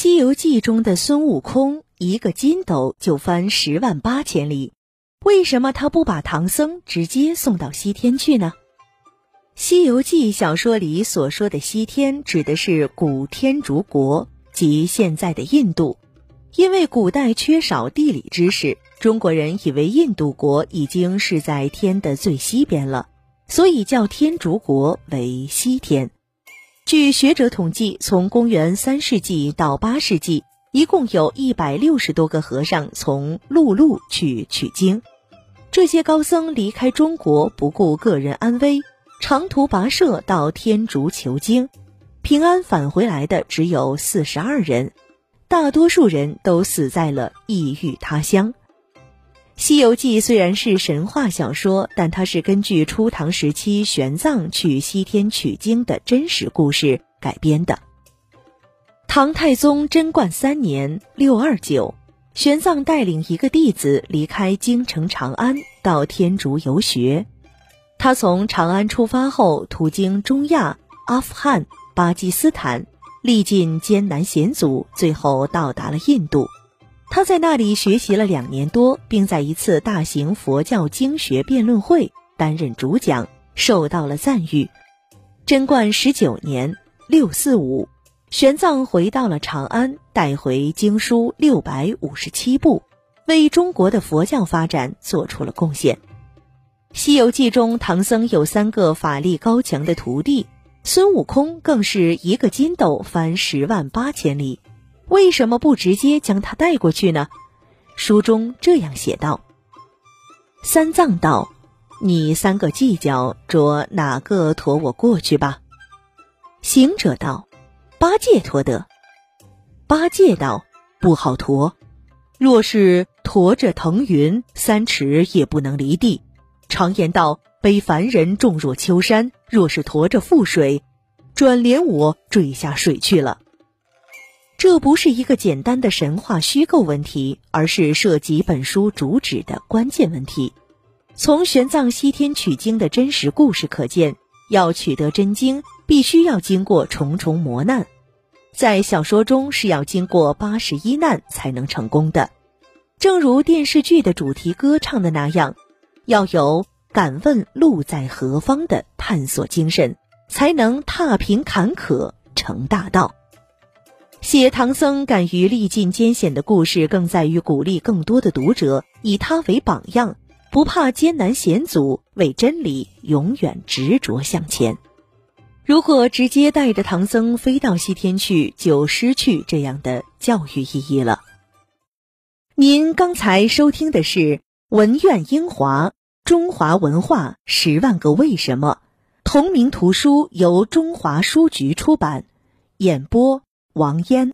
西游记》中的孙悟空一个筋斗就翻十万八千里，为什么他不把唐僧直接送到西天去呢？《西游记》小说里所说的西天，指的是古天竺国，即现在的印度。因为古代缺少地理知识，中国人以为印度国已经是在天的最西边了，所以叫天竺国为西天。据学者统计，从公元三世纪到八世纪，一共有一百六十多个和尚从陆路去取经。这些高僧离开中国，不顾个人安危，长途跋涉到天竺求经，平安返回来的只有四十二人，大多数人都死在了异域他乡。《西游记》虽然是神话小说，但它是根据初唐时期玄奘去西天取经的真实故事改编的。唐太宗贞观三年（六二九），玄奘带领一个弟子离开京城长安，到天竺游学。他从长安出发后，途经中亚、阿富汗、巴基斯坦，历尽艰难险阻，最后到达了印度。他在那里学习了两年多，并在一次大型佛教经学辩论会担任主讲，受到了赞誉。贞观十九年（六四五），玄奘回到了长安，带回经书六百五十七部，为中国的佛教发展做出了贡献。《西游记》中，唐僧有三个法力高强的徒弟，孙悟空更是一个筋斗翻十万八千里。为什么不直接将他带过去呢？书中这样写道：“三藏道，你三个计较着哪个驮我过去吧。”行者道：“八戒驮得。”八戒道：“不好驮，若是驮着腾云，三尺也不能离地。常言道，背凡人重若丘山，若是驮着覆水，转连我坠下水去了。”这不是一个简单的神话虚构问题，而是涉及本书主旨的关键问题。从玄奘西天取经的真实故事可见，要取得真经，必须要经过重重磨难，在小说中是要经过八十一难才能成功的。正如电视剧的主题歌唱的那样，要有敢问路在何方的探索精神，才能踏平坎坷成大道。写唐僧敢于历尽艰险的故事，更在于鼓励更多的读者以他为榜样，不怕艰难险阻，为真理永远执着向前。如果直接带着唐僧飞到西天去，就失去这样的教育意义了。您刚才收听的是《文苑英华中华文化十万个为什么》，同名图书由中华书局出版，演播。王嫣。